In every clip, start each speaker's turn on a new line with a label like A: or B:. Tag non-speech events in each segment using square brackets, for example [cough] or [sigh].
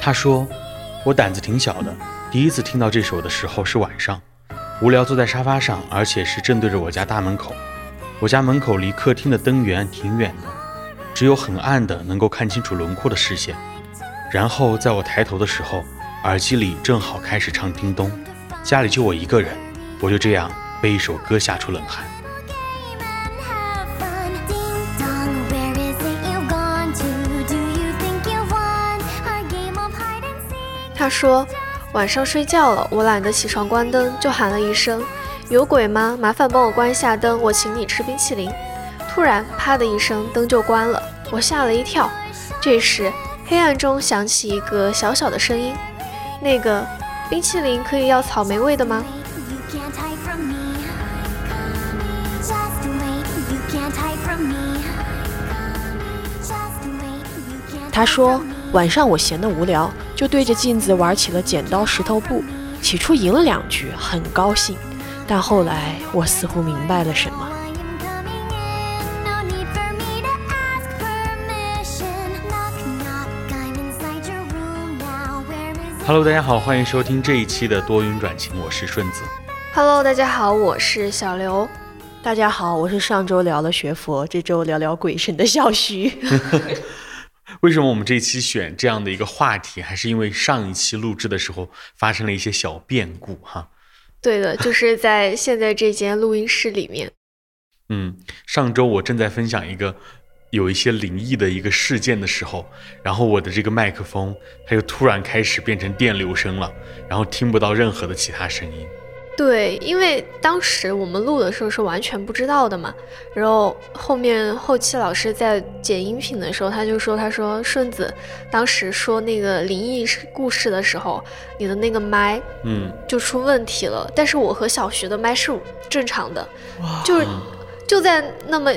A: 他说：“我胆子挺小的，第一次听到这首的时候是晚上，无聊坐在沙发上，而且是正对着我家大门口。我家门口离客厅的灯源挺远的，只有很暗的能够看清楚轮廓的视线。然后在我抬头的时候，耳机里正好开始唱《叮咚》，家里就我一个人，我就这样被一首歌吓出冷汗。
B: 他说晚上睡觉了，我懒得起床关灯，就喊了一声：“有鬼吗？麻烦帮我关一下灯，我请你吃冰淇淋。”突然，啪的一声，灯就关了，我吓了一跳。这时，黑暗中响起一个小小的声音：“那个冰淇淋可以要草莓味的吗
C: 他说晚上我闲得无聊，就对着镜子玩起了剪刀石头布。起初赢了两局，很高兴，但后来我似乎明白了什么。
A: Hello，大家好，欢迎收听这一期的多云转晴，我是顺子。
B: ？Hello，大家好，我是小刘。
C: 大家好，我是上周聊了学佛，这周聊聊鬼神的小徐。[laughs]
A: 为什么我们这一期选这样的一个话题，还是因为上一期录制的时候发生了一些小变故哈。
B: 对的，就是在现在这间录音室里面。
A: 嗯，上周我正在分享一个有一些灵异的一个事件的时候，然后我的这个麦克风它就突然开始变成电流声了，然后听不到任何的其他声音。
B: 对，因为当时我们录的时候是完全不知道的嘛，然后后面后期老师在剪音频的时候，他就说，他说顺子当时说那个灵异故事的时候，你的那个麦
A: 嗯，
B: 就出问题了，但是我和小徐的麦是正常的，就是就在那么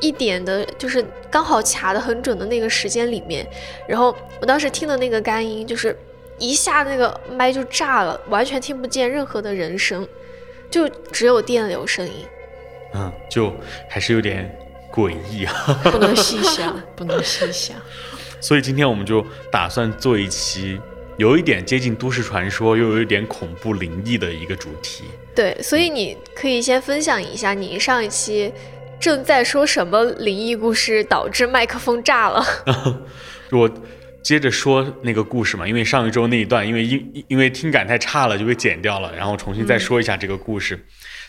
B: 一点的，就是刚好卡的很准的那个时间里面，然后我当时听的那个干音就是一下那个麦就炸了，完全听不见任何的人声，就只有电流声音。
A: 嗯，就还是有点诡异啊。
C: 不能细想，不能细想。[laughs]
A: 所以今天我们就打算做一期有一点接近都市传说，又有一点恐怖灵异的一个主题。
B: 对，所以你可以先分享一下你上一期正在说什么灵异故事导致麦克风炸了。[laughs]
A: 我接着说那个故事嘛，因为上一周那一段，因为因因为听感太差了，就被剪掉了，然后重新再说一下这个故事。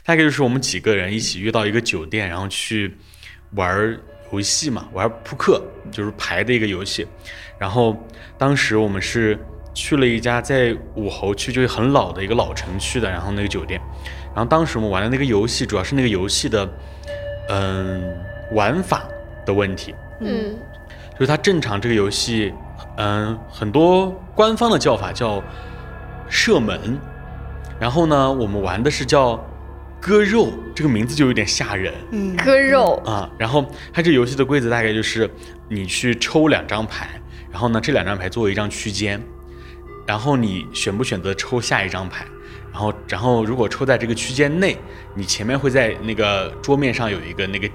A: 大概就是我们几个人一起约到一个酒店，然后去玩游戏嘛，玩扑克，就是牌的一个游戏。然后当时我们是去了一家在武侯区，就是很老的一个老城区的，然后那个酒店。然后当时我们玩的那个游戏，主要是那个游戏的，嗯，玩法的问题。
B: 嗯
A: 就是它正常这个游戏，嗯，很多官方的叫法叫射门，然后呢，我们玩的是叫割肉，这个名字就有点吓人
C: 嗯，
B: 割肉。
A: 啊。然后它这游戏的规则大概就是你去抽两张牌，然后呢，这两张牌作为一张区间，然后你选不选择抽下一张牌，然后然后如果抽在这个区间内，你前面会在那个桌面上有一个那个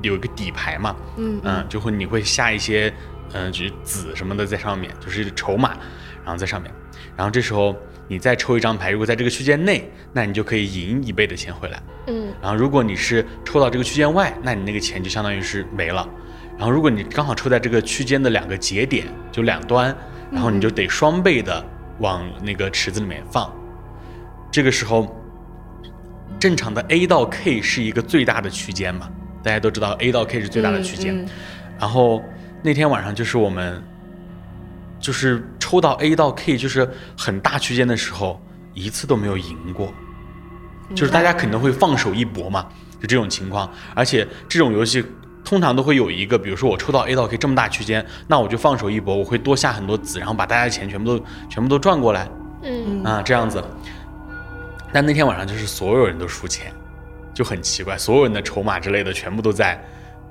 A: 有一个底牌嘛，
C: 嗯
A: 嗯，就会你会下一些，嗯、就是子什么的在上面，就是筹码，然后在上面，然后这时候你再抽一张牌，如果在这个区间内，那你就可以赢一倍的钱回来。
B: 嗯
A: 然后如果你是抽到这个区间外，那你那个钱就相当于是没了。然后如果你刚好抽在这个区间的两个节点，就两端，然后你就得双倍的往那个池子里面放。这个时候，正常的 A 到 K 是一个最大的区间嘛，大家都知道 A 到 K 是最大的区间。
C: 嗯
A: 然后那天晚上就是我们，就是抽到 A 到 K 就是很大区间的时候，一次都没有赢过，就是大家肯定会放手一搏嘛，就这种情况。而且这种游戏通常都会有一个，比如说我抽到 A 到 K 这么大区间，那我就放手一搏，我会多下很多子，然后把大家的钱全部都全部都赚过来
B: 嗯
A: 啊，这样子。但那天晚上就是所有人都输钱，就很奇怪，所有人的筹码之类的全部都在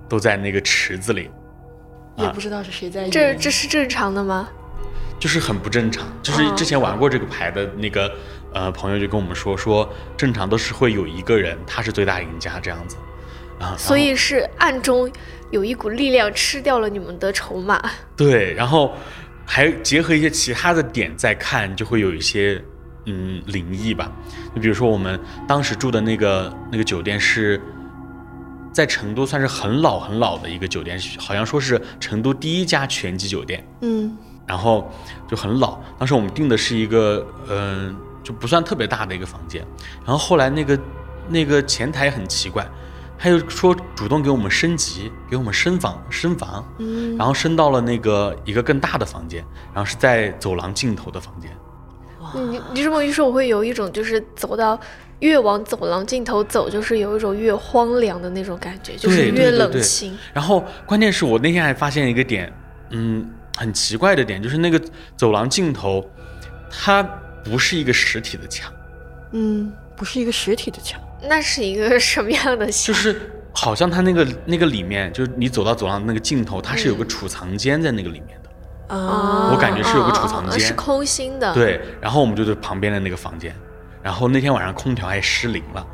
A: 都在那个池子里。
C: 也不知道是谁在赢。
B: 这这是正常的吗？
A: 就是很不正常。就是之前玩过这个牌的那个呃朋友就跟我们说，说正常都是会有一个人他是最大赢家这样子啊，
B: 所以是暗中有一股力量吃掉了你们的筹码。
A: 对，然后还结合一些其他的点再看，就会有一些嗯灵异吧。就比如说我们当时住的那个那个酒店是在成都算是很老很老的一个酒店，好像说是成都第一家全季酒店，
C: 嗯
A: 然后就很老。当时我们订的是一个嗯、呃就不算特别大的一个房间，然后后来那个那个前台很奇怪。他就说主动给我们升级，给我们升房升房，
C: 嗯，
A: 然后升到了那个一个更大的房间，然后是在走廊尽头的房间。
B: 你你这么一说，我会有一种就是走到越往走廊尽头走，就是有一种越荒凉的那种感觉，就是越
A: 对对
B: 冷清。
A: 然后关键是我那天还发现一个点，嗯，很奇怪的点，就是那个走廊尽头，它不是一个实体的墙，
C: 嗯，不是一个实体的墙。
B: 那是一个什么样的
A: 就？是好像它那个那个里面，就是你走到走廊那个尽头，它是有个储藏间在那个里面的。
C: 啊，
A: 我感觉是有个储藏间
B: 哦是空心的。，
A: 对，然后我们就在旁边的那个房间，然后那天晚上空调还失灵了，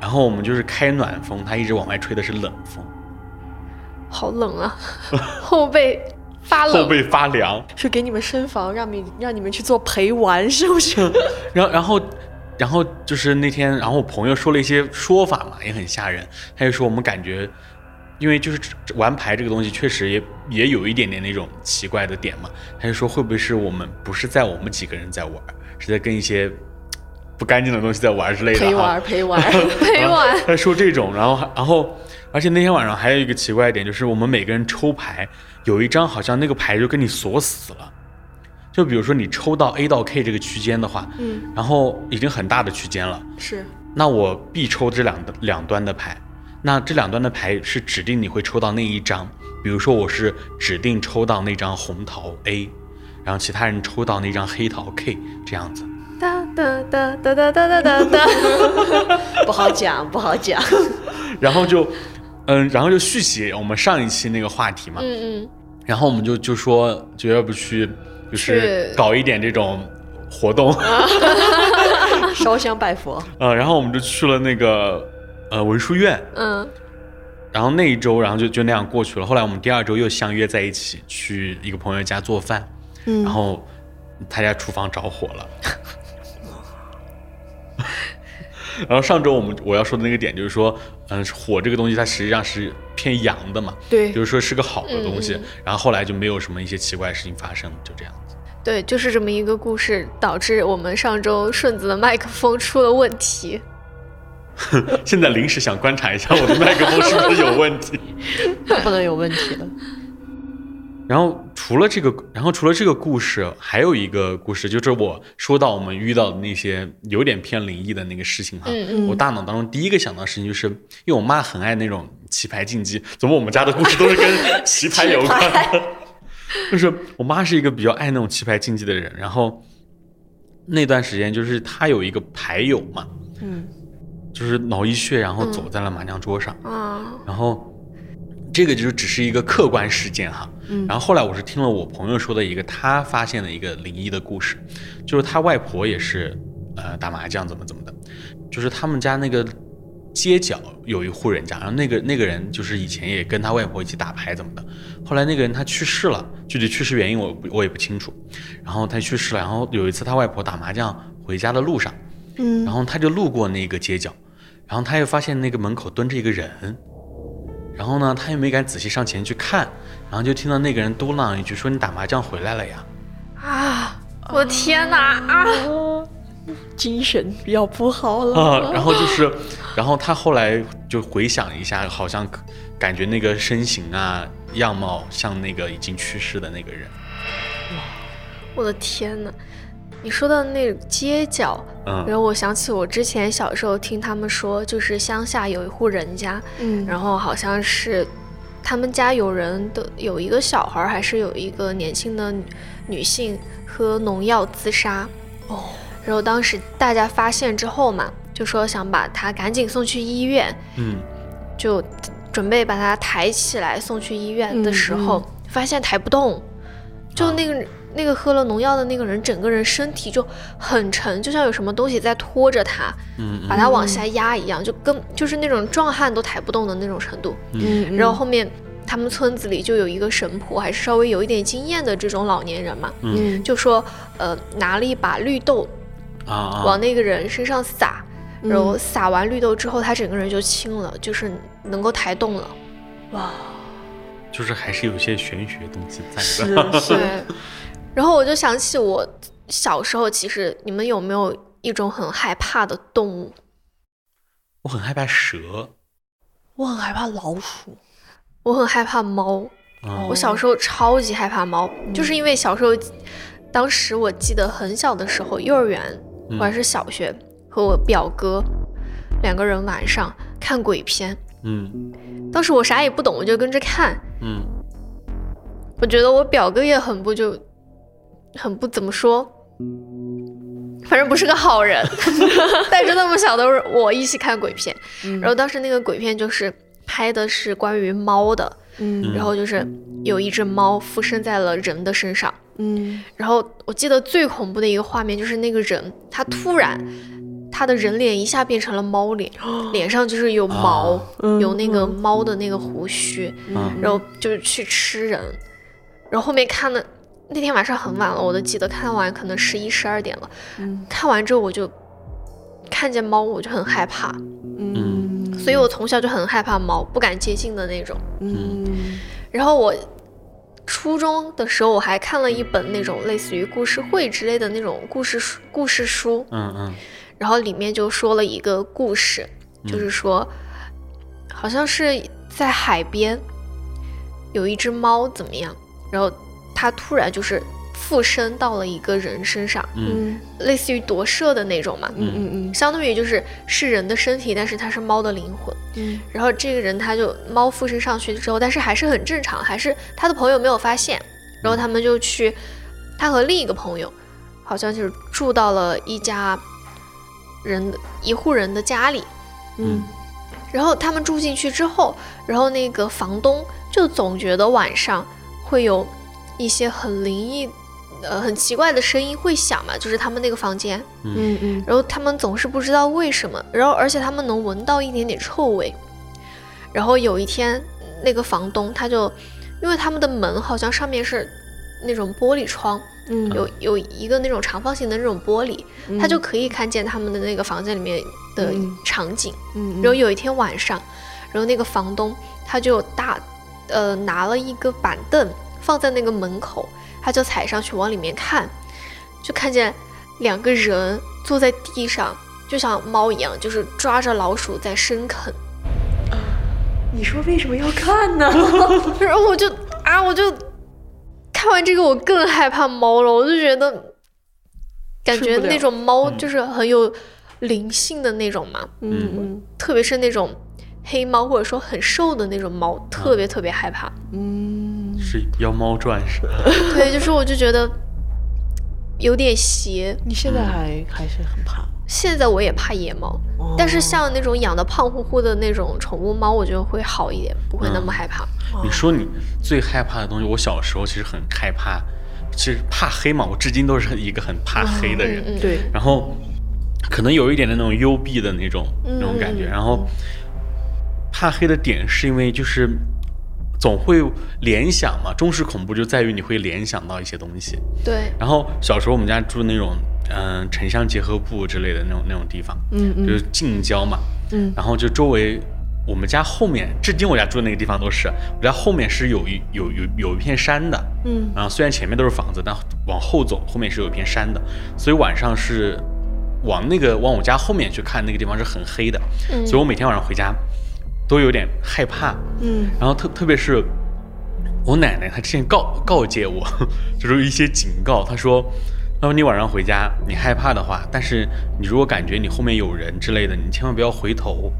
A: 然后我们就是开暖风，它一直往外吹的是冷风，
B: 好冷啊，[laughs] 后背发冷。
A: 后背发凉。
C: 是给你们升房，让你让你们去做陪玩，是不是？[laughs]
A: 然后，然后，然后就是那天，然后我朋友说了一些说法嘛，也很吓人。他就说我们感觉，因为就是玩牌这个东西，确实也也有一点点那种奇怪的点嘛。他就说会不会是我们不是在我们几个人在玩，是在跟一些不干净的东西在玩之类的。
C: 陪玩陪玩，
B: 陪玩。[laughs]
A: 他说这种，然后还然后，而且那天晚上还有一个奇怪的点，就是我们每个人抽牌，有一张好像那个牌就跟你锁死了。就比如说你抽到 A 到 K 这个区间的话，
C: 嗯，
A: 然后已经很大的区间了，
C: 是
A: 那我必抽这两两端的牌。那这两端的牌是指定你会抽到那一张，比如说我是指定抽到那张红桃 A，然后其他人抽到那张黑桃 K 这样子。
B: 哒哒哒哒哒哒哒哒哒。[laughs]
C: 不好讲，不好讲。[laughs]
A: 然后就，嗯，然后就续写我们上一期那个话题嘛，
B: 嗯嗯，
A: 然后我们就就说，就要不去，就是搞一点这种活动，[laughs]
C: 烧香拜佛，
A: 嗯，然后我们就去了那个呃文殊院，
B: 嗯，
A: 然后那一周，然后就就那样过去了。后来我们第二周又相约在一起去一个朋友家做饭，
C: 嗯
A: 然后他家厨房着火了。[laughs] 然后上周我们我要说的那个点就是说，嗯，火这个东西它实际上是偏阳的嘛，
C: 对
A: 就是说是个好的东西。
B: 嗯
A: 然后后来就没有什么一些奇怪的事情发生，就这样子。
B: 对，就是这么一个故事，导致我们上周顺子的麦克风出了问题。[laughs]
A: 现在临时想观察一下 [laughs] 我的麦克风是不是 [laughs] 有问题。
C: 不能有问题了。
A: 然后除了这个，然后除了这个故事，还有一个故事，就是我说到我们遇到的那些有点偏灵异的那个事情哈。
B: 嗯
A: 我大脑当中第一个想到的事情就是，因为我妈很爱那种棋牌竞技，怎么我们家的故事都是跟棋牌有关的？就是我妈是一个比较爱那种棋牌竞技的人，然后那段时间就是她有一个牌友嘛，
C: 嗯，
A: 就是脑溢血，然后走在了麻将桌上。
B: 啊，
A: 然后这个就只是一个客观事件哈。
C: 嗯。
A: 然后后来我是听了我朋友说的一个他发现的一个灵异的故事，就是他外婆也是呃打麻将怎么怎么的，就是他们家那个街角有一户人家，然后那个那个人就是以前也跟他外婆一起打牌怎么的，后来那个人他去世了，具体去世原因我我也不清楚，然后他去世了，然后有一次他外婆打麻将回家的路上，
C: 嗯。
A: 然后他就路过那个街角，然后他又发现那个门口蹲着一个人，然后呢，他又没敢仔细上前去看，然后就听到那个人嘟囔一句说：“你打麻将回来了呀
B: 啊！我天哪啊！
C: 精神比较不好！”了。
A: 啊，然后就是，然后他后来就回想一下，好像感觉那个身形啊、样貌像那个已经去世的那个人。
B: 哇我的天哪！你说的那个街角，
A: 嗯。
B: 然后我想起我之前小时候听他们说，就是乡下有一户人家，
C: 嗯，
B: 然后好像是他们家有人的有一个小孩儿，还是有一个年轻的女女性喝农药自杀。
C: 哦，
B: 然后当时大家发现之后嘛，就说想把她赶紧送去医院，
A: 嗯。
B: 就准备把她抬起来送去医院的时候，
C: 嗯。
B: 发现抬不动，就
A: 啊
B: 那个、那个喝了农药的那个人，整个人身体就很沉，就像有什么东西在拖着他，
A: 嗯
B: 把他往下压一样，就跟就是那种壮汉都抬不动的那种程度。
C: 嗯，
B: 然后后面他们村子里就有一个神婆，还是稍微有一点经验的这种老年人嘛，
C: 嗯。
B: 就说呃拿了一把绿豆
A: 啊啊。
B: 往那个人身上撒，
C: 嗯。
B: 然后撒完绿豆之后，他整个人就轻了，就是能够抬动了。
C: 哇，
A: 就是还是有些玄学东西在
C: 是
A: 的。
C: 是，
B: 对，[laughs] 然后我就想起我小时候，其实你们有没有一种很害怕的动物？
A: 我很害怕蛇。
C: 我很害怕老鼠。
B: 我很害怕猫。
A: 啊
B: 我小时候超级害怕猫，就是因为小时候，当时我记得很小的时候，幼儿园
A: 嗯
B: 或者是小学，和我表哥两个人晚上看鬼片。
A: 嗯
B: 当时我啥也不懂，我就跟着看。
A: 嗯
B: 我觉得我表哥也很不就，很不怎么说，反正不是个好人，带着那么小的我一起看鬼片。
C: 嗯
B: 然后当时那个鬼片就是拍的是关于猫的，
C: 嗯
B: 然后就是有一只猫附身在了人的身上。
C: 嗯
B: 然后我记得最恐怖的一个画面就是那个人，他突然他的人脸一下变成了猫脸，[gasps] 脸上就是有毛，有那个猫的那个胡须，
A: 嗯
B: 然后就是去吃人。然后后面看的那天晚上很晚了，我都记得看完可能十一十二点了。
C: 嗯。
B: 看完之后我就看见猫，我就很害怕，
C: 嗯，
B: 所以我从小就很害怕猫，不敢接近的那种。
C: 嗯。
B: 然后我初中的时候，我还看了一本那种类似于故事会之类的那种故事书，故事书，
A: 嗯嗯。
B: 然后里面就说了一个故事，就是说，好像是在海边有一只猫怎么样，然后它突然就是附身到了一个人身上，
A: 嗯。
C: 嗯。
B: 类似于夺舍的那种嘛，
C: 嗯嗯嗯。
B: 相当于就是是人的身体，但是它是猫的灵魂。
C: 嗯。
B: 然后这个人他就猫附身上去之后，但是还是很正常，还是他的朋友没有发现，然后他们就去，他和另一个朋友，好像就是住到了一家人的一户人的家里，
C: 嗯。
B: 然后他们住进去之后，然后那个房东就总觉得晚上会有一些很灵异、呃很奇怪的声音会响嘛，就是他们那个房间，
C: 嗯。嗯
B: 然后他们总是不知道为什么，然后而且他们能闻到一点点臭味。然后有一天，那个房东他就，因为他们的门好像上面是那种玻璃窗，
C: 嗯，
B: 有有一个那种长方形的那种玻璃，他就可以看见他们的那个房间里面的
C: 嗯。
B: 场景。
C: 嗯，
B: 然后有一天晚上，然后那个房东他就大，呃，拿了一个板凳放在那个门口，他就踩上去往里面看，就看见两个人坐在地上，就像猫一样，就是抓着老鼠在生啃。
C: 你说为什么要看呢？[laughs]
B: 然后我就啊，我就看完这个，我更害怕猫了，我就觉得感觉那种猫
A: 嗯
B: 就是很有灵性的那种嘛。
C: 嗯嗯
B: 特别是那种黑猫或者说很瘦的那种猫，特别特别害怕。
C: 嗯，
A: 是妖猫传是吧？[laughs]
B: 对，就是我就觉得有点邪。
C: 你现在还还是很怕，
B: 现在我也怕野猫，
C: 哦
B: 但是像那种养的胖乎乎的那种宠物猫，我觉得会好一点，不会那么害怕。
A: 你说你最害怕的东西，我小时候其实很害怕，其实怕黑嘛，我至今都是一个很怕黑的人。
B: 嗯嗯
C: 对，
A: 然后可能有一点的那种幽闭的那种、那种感觉。
B: 嗯
A: 然后怕黑的点是因为就是总会联想嘛，中式恐怖就在于你会联想到一些东西。
B: 对，
A: 然后小时候我们家住那种嗯、城乡结合部之类的那种那种地方，
C: 嗯嗯
A: 就是近郊嘛，
C: 嗯
A: 然后就周围。我们家后面，至今我家住的那个地方都是，我家后面是有一有有有一片山的，
C: 嗯
A: 然后虽然前面都是房子，但往后走后面是有一片山的，所以晚上是往那个往我家后面去看，那个地方是很黑的，
B: 嗯
A: 所以我每天晚上回家都有点害怕。
C: 嗯
A: 然后特特别是我奶奶，她之前告告诫我，[laughs] 就是一些警告，她说，要是你晚上回家你害怕的话，但是你如果感觉你后面有人之类的，你千万不要回头。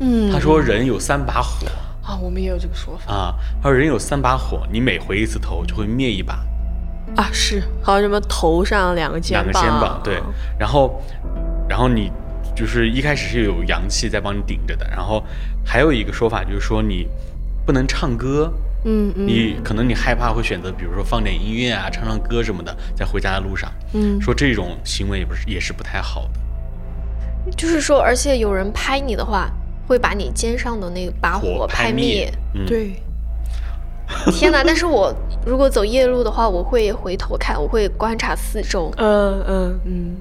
C: 嗯，
A: 她说人有三把火
C: 啊，我们也有这个说法
A: 啊，她说人有三把火，你每回一次头就会灭一把。
C: 啊，是，好像什么头上两个肩膀
A: 两个肩膀，对，然后，然后你就是一开始是有阳气在帮你顶着的，然后还有一个说法就是说你不能唱歌，
C: 嗯嗯
A: 你可能你害怕会选择，比如说放点音乐啊，唱唱歌什么的，在回家的路上，
C: 嗯
A: 说这种行为也不是也是不太好的。
B: 就是说，而且有人拍你的话，会把你肩上的那把火
A: 拍
B: 灭。，
A: 嗯，
C: 对，
B: 天哪！但是我如果走夜路的话，我会回头看，我会观察四周。
C: 嗯嗯嗯。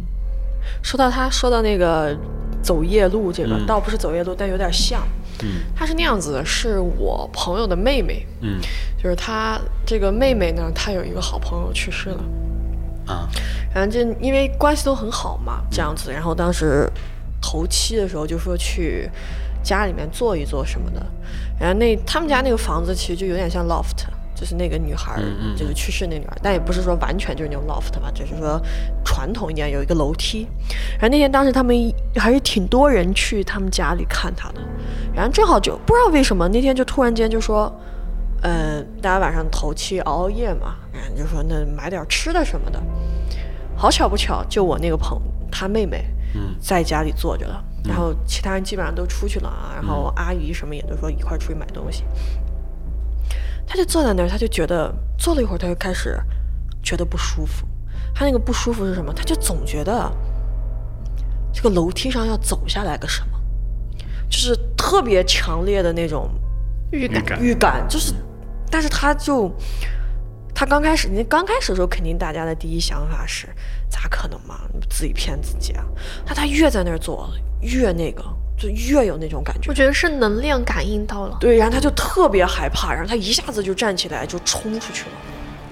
C: 说到他说到那个走夜路，这个、
A: 嗯。
C: 倒不是走夜路，但有点像。
A: 嗯。
C: 他是那样子的，是我朋友的妹妹，
A: 嗯。
C: 就是她这个妹妹呢，她有一个好朋友去世了，
A: 啊。
C: 然后就因为关系都很好嘛，这样子，然后当时头七的时候就说去家里面坐一坐什么的，然后那他们家那个房子其实就有点像 loft，就是那个女孩就是去世那女孩，但也不是说完全就是那种 loft 吧，只是说传统一点有一个楼梯。然后那天当时他们还是挺多人去他们家里看她的，然后正好就不知道为什么那天就突然间就说。呃，大家晚上头七熬熬夜嘛，然后就说那买点吃的什么的。好巧不巧，就我那个朋他妹妹
A: 嗯
C: 在家里坐着了，然后其他人基本上都出去了啊，然后阿姨什么也都说一块儿出去买东西。他就坐在那儿，他就觉得坐了一会儿，他就开始觉得不舒服。他那个不舒服是什么？他就总觉得这个楼梯上要走下来个什么，就是特别强烈的那种
B: 预感，
C: 预感，就是，但是他就，他刚开始，你刚开始的时候，肯定大家的第一想法是，咋可能嘛，你自己骗自己啊？但他越在那儿坐，越那个，就越有那种感觉
B: 我。觉得是能量感应到了。
C: 对，然后他就特别害怕，然后他一下子就站起来就冲出去了，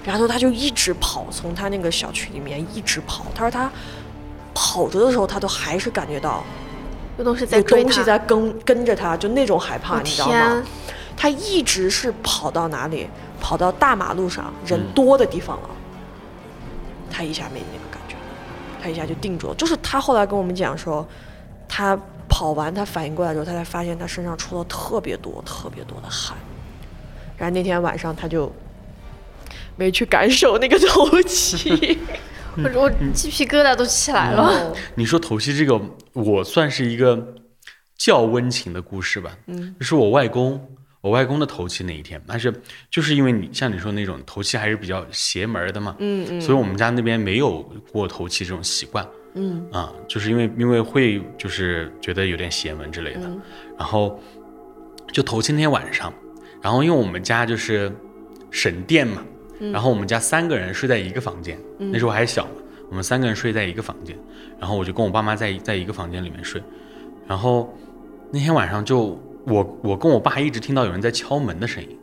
C: 然后他就一直跑，从他那个小区里面一直跑。他说他跑着的时候，他都还是感觉到
B: 有东西在
C: 有
B: 追他。
C: 东西在跟跟着他，就那种害怕，你知道吗？，他一直是跑到哪里？跑到大马路上人
A: 嗯
C: 多的地方了，他一下没那个感觉，他一下就定住了。就是他后来跟我们讲说，他跑完，他反应过来之后，他才发现他身上出了特别多、特别多的汗。然后那天晚上他就没去感受那个头七，
B: 我我鸡皮疙瘩都起来了。
A: 你说头七这个，我算是一个较温情的故事吧。
C: 嗯，
A: 就是我外公，我外公的头七那一天，但是就是因为你像你说那种头七还是比较邪门的嘛，
C: 嗯嗯
A: 所以我们家那边没有过头七这种习惯
C: 嗯。
A: 啊，就是因为因为会就是觉得有点邪门之类的，
C: 嗯。
A: 然后就头七那天晚上，然后因为我们家就是省电嘛，
C: 嗯。
A: 然后我们家三个人睡在一个房间，那时候我还小嘛，我们三个人睡在一个房间，然后我就跟我爸妈在在一个房间里面睡，然后那天晚上就我我跟我爸一直听到有人在敲门的声音，
C: 嗯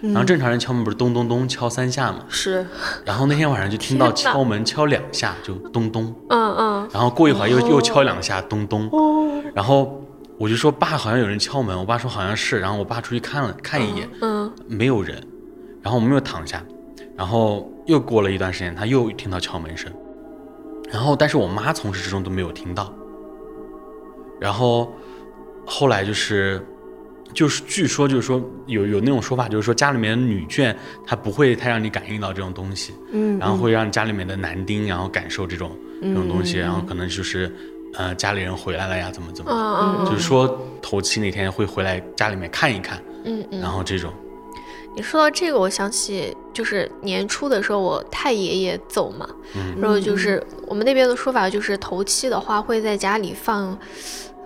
A: 然后正常人敲门不是咚咚咚敲三下嘛，
C: 是。
A: 然后那天晚上就听到敲门敲两下就咚咚，
B: 嗯嗯，
A: 然后过一会儿又、又敲两下咚咚，
C: 哦。
A: 然后我就说爸好像有人敲门，我爸说好像是，然后我爸出去看了看一眼，
B: 嗯，
A: 没有人，然后我们又躺下，然后又过了一段时间，他又听到敲门声，然后但是我妈从始至终都没有听到，然后后来就是就是据说就是说有有那种说法，就是说家里面的女眷她不会太让你感应到这种东西，
C: 嗯，
A: 然后会让家里面的男丁然后感受这种这种东西，
C: 嗯
A: 然后可能就是呃家里人回来了呀，怎么怎么，
B: 嗯嗯
A: 就是说头七那天会回来家里面看一看，
B: 嗯嗯。
A: 然后这种。
B: 你说到这个，我想起就是年初的时候，我太爷爷走嘛，
A: 嗯
B: 然后就是我们那边的说法就是头七的话会在家里放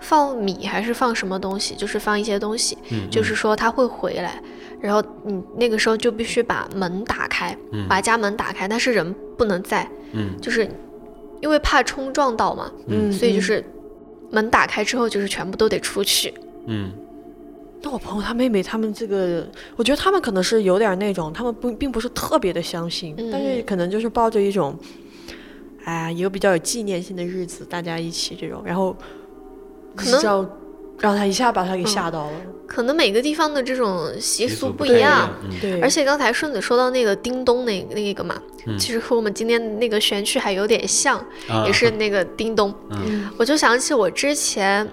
B: 放米还是放什么东西，就是放一些东西，
A: 嗯，
B: 就是说他会回来，然后你那个时候就必须把门打开，
A: 嗯。
B: 把家门打开，但是人不能在，
A: 嗯。
B: 就是因为怕冲撞到嘛，
C: 嗯，
B: 所以就是门打开之后就是全部都得出去。
A: 嗯。
C: 那我朋友他妹妹他们这个，我觉得他们可能是有点那种，他们不并不是特别的相信，
B: 嗯。
C: 但是可能就是抱着一种，哎呀，一个比较有纪念性的日子，大家一起这种，然后
B: 可能
C: 让他一下把他给吓到了，
B: 可能每个地方的这种习
A: 习
B: 俗不一样，而且刚才顺子说到那个叮咚那那个嘛，
A: 嗯。
B: 其实和我们今天那个选曲还有点像，
A: 啊。
B: 也是那个叮咚。
A: 嗯。
B: 我就想起我之前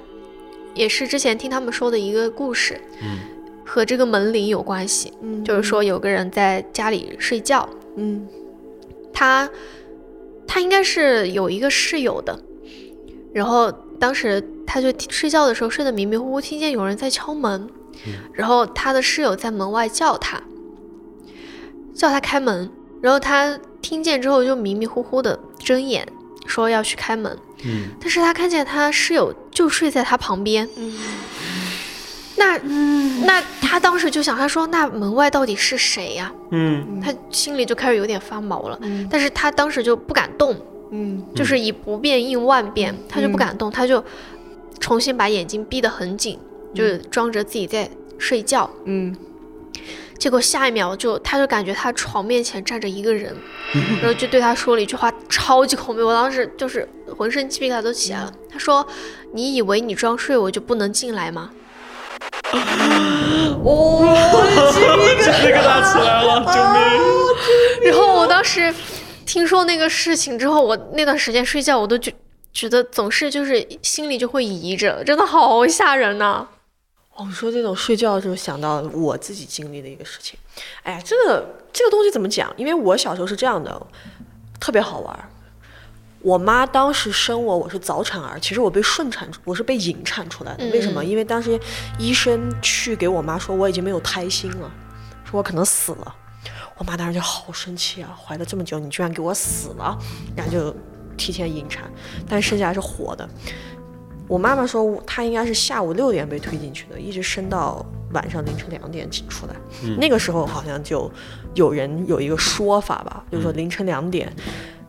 B: 也是之前听他们说的一个故事，
A: 嗯。
B: 和这个门铃有关系。
C: 嗯。
B: 就是说有个人在家里睡觉，
C: 嗯。
B: 他他应该是有一个室友的，然后当时他就睡觉的时候睡得迷迷糊糊，听见有人在敲门，
A: 嗯。
B: 然后他的室友在门外叫他，叫他开门，然后他听见之后就迷迷糊糊的睁眼，说要去开门，
A: 嗯。
B: 但是他看见他室友就睡在他旁边，那那他当时就想，他说那门外到底是谁呀、
A: 嗯。
B: 他心里就开始有点发毛了，
C: 嗯。
B: 但是他当时就不敢动，
C: 嗯
B: 就是以不变应万变，他就不敢动，他就重新把眼睛闭得很紧，就是装着自己在睡觉。
C: 嗯
B: 结果下一秒就，他就感觉他床面前站着一个人，[laughs] 然后就对他说了一句话，超级恐怖。我当时就是浑身鸡皮疙瘩都起来了。他说：“你以为你装睡我就不能进来吗 [laughs]
C: 哦，鸡皮疙
A: 这个打起来了，救命！？” [laughs]
B: 然后我当时听说那个事情之后，我那段时间睡觉我都觉觉得总是就是心里就会疑着，真的好吓人呐、
C: 哦，你说这种睡觉的时候想到我自己经历的一个事情，哎呀，这个这个东西怎么讲？因为我小时候是这样的，特别好玩儿。我妈当时生我，我是早产儿，其实我被顺产，我是被引产出来的。为什么？因为当时医生去给我妈说我已经没有胎心了，说我可能死了。我妈当时就好生气啊，怀了这么久，你居然给我死了，然后就提前引产，但是生下来是活的。我妈妈说，她应该是下午六点被推进去的，一直生到晚上凌晨两点挤出来。那个时候好像就有人有一个说法吧，就是说凌晨两点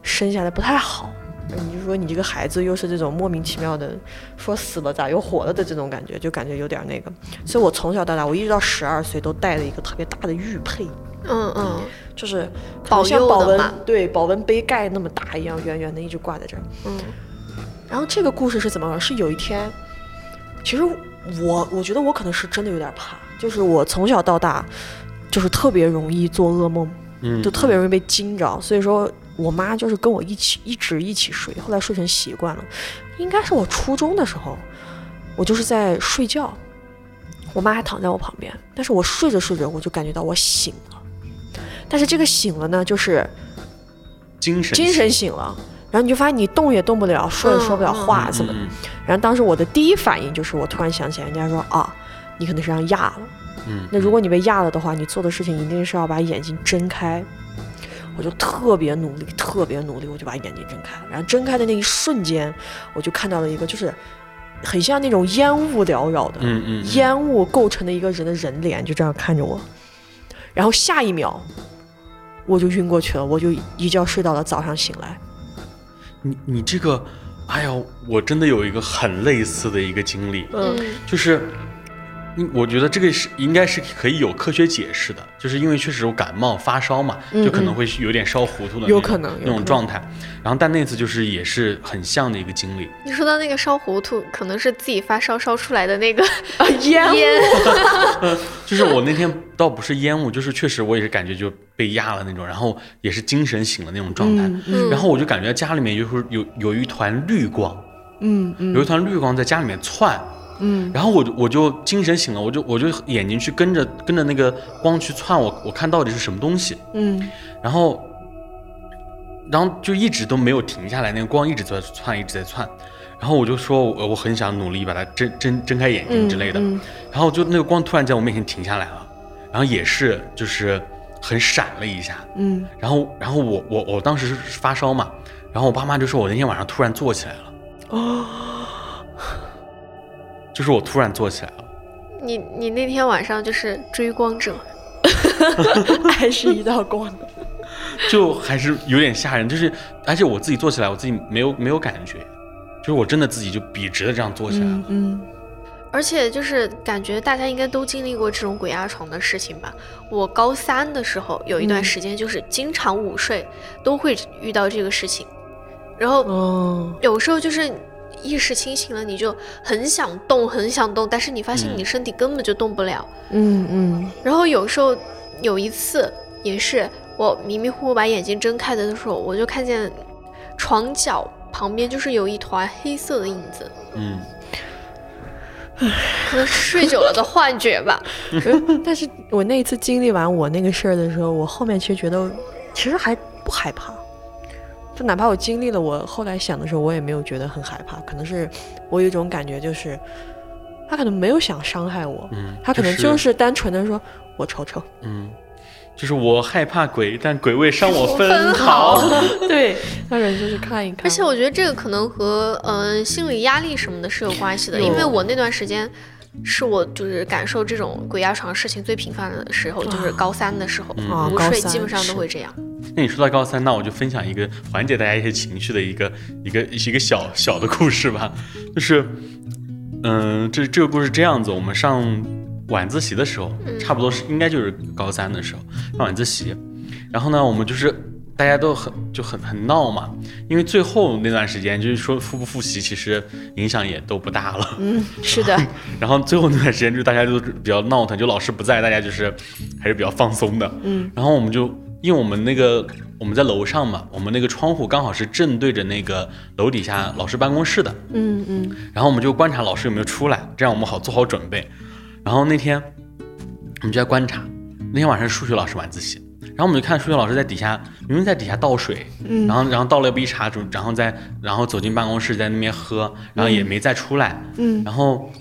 C: 生下来不太好。你就说你这个孩子又是这种莫名其妙的，说死了咋又活了的这种感觉，就感觉有点那个。所以我从小到大，我一直到十二岁都带了一个特别大的玉佩，
B: 嗯嗯
C: 就是可
B: 保
C: 能像保温对保温杯盖那么大一样，圆圆的一直挂在这儿。
B: 嗯
C: 然后这个故事是怎么？是有一天，其实我我觉得我可能是真的有点怕，就是我从小到大就是特别容易做噩梦，
A: 嗯，
C: 就特别容易被惊着，所以说我妈就是跟我一起一直一起睡，后来睡成习惯了。应该是我初中的时候，我就是在睡觉，我妈还躺在我旁边，但是我睡着睡着我就感觉到我醒了，但是这个醒了呢，就是
A: 精神
C: 精神醒了。然后你就发现你动也动不了，说也说不了话，
A: 嗯
C: 怎么然后当时我的第一反应就是，我突然想起来，人家说啊，你可能是让压了。
A: 嗯，
C: 那如果你被压了的话，你做的事情一定是要把眼睛睁开。我就特别努力，特别努力，我就把眼睛睁开了。然后睁开的那一瞬间，我就看到了一个，就是很像那种烟雾缭绕的，
A: 嗯嗯嗯
C: 烟雾构成的一个人的人脸，就这样看着我。然后下一秒，我就晕过去了，我就一觉睡到了早上醒来。
A: 你你这个，哎呀，我真的有一个很类似的一个经历，
C: 嗯
A: 就是，嗯，我觉得这个是应该是可以有科学解释的，就是因为确实我感冒发烧嘛，
C: 嗯
A: 就可能会有点烧糊涂的那种，
C: 有可能
A: 那种状态。然后但那次就是也是很像的一个经历，
B: 你说到那个烧糊涂，可能是自己发烧烧出来的那个
C: 啊，[laughs] 烟
B: 烟。[laughs]
A: 就是我那天倒不是烟雾，就是确实我也是感觉就被压了那种，然后也是精神醒了那种状态。
B: 嗯
A: 然后我就感觉家里面就是有有一团绿光，
C: 嗯嗯
A: 有一团绿光在家里面窜，
C: 嗯
A: 然后我就我就精神醒了，我就我就眼睛去跟着跟着那个光去窜，我我看到底是什么东西，
C: 嗯。
A: 然后然后就一直都没有停下来，那个光一直在窜，一直在窜，然后我就说我我很想努力把它睁睁睁开眼睛之类的，
C: 嗯。
A: 然后就那个光突然在我面前停下来了，然后也是就是很闪了一下，
C: 嗯。
A: 然后然后我我我当时是发烧嘛，然后我爸妈就说我那天晚上突然坐起来了，
C: 哦，
A: 就是我突然坐起来了。
B: 你你那天晚上就是追光者，[laughs]
C: 还是一道光。
A: 就还是有点吓人，就是而且我自己坐起来，我自己没有没有感觉，就是我真的自己就笔直的这样做起来了。
C: 嗯嗯
B: 而且就是感觉大家应该都经历过这种鬼压床的事情吧。我高三的时候有一段
C: 嗯
B: 时间就是经常午睡，都会遇到这个事情，然后
C: 哦，
B: 有时候就是意识清醒了，你就很想动，很想动，但是你发现
A: 嗯
B: 你身体根本就动不了。
C: 嗯嗯
B: 然后有时候有一次也是我迷迷糊糊把眼睛睁开的时候，我就看见床角旁边就是有一团黑色的影子，
A: 嗯，
B: 可能是睡久了的幻觉吧。
C: 嗯。[laughs] 但是我那一次经历完我那个事儿的时候，我后面其实觉得其实还不害怕。就哪怕我经历了，我后来想的时候，我也没有觉得很害怕。可能是我有一种感觉，就是他可能没有想伤害我，
A: 嗯
C: 他可能
A: 就是
C: 单纯的说我瞅瞅。
A: 嗯，就是我害怕鬼，但鬼未伤我分
B: 分
A: 毫。[laughs]
C: 对，那人就是看一看。
B: 而且我觉得这个可能和嗯、呃心理压力什么的是有关系的，因为我那段时间是我就是感受这种鬼压床事情最频繁的时候，就是高三的时候，
C: 啊
B: 午睡基本上都会这样。
A: 那你说到高三，那我就分享一个缓解大家一些情绪的一个一个一个小小的故事吧，就是，嗯、这这个故事这样子，我们上晚自习的时候，差不多是应该就是高三的时候上晚自习，然后呢，我们就是大家都很就很很闹嘛，因为最后那段时间就是说复不复习，其实影响也都不大了。
C: 嗯，是的，[laughs]
A: 然后最后那段时间，就大家都比较闹腾，就老师不在，大家就是还是比较放松的。
C: 嗯，
A: 然后我们就因为我们那个我们在楼上嘛，我们那个窗户刚好是正对着那个楼底下老师办公室的，
C: 嗯嗯。
A: 然后我们就观察老师有没有出来，这样我们好做好准备。然后那天我们就在观察，那天晚上数学老师晚自习，然后我们就看数学老师在底下，明明在底下倒水，
C: 嗯
A: 然后然后倒了一杯茶，准然后再然后走进办公室在那边喝，然后也没再出来，
C: 嗯
A: 然后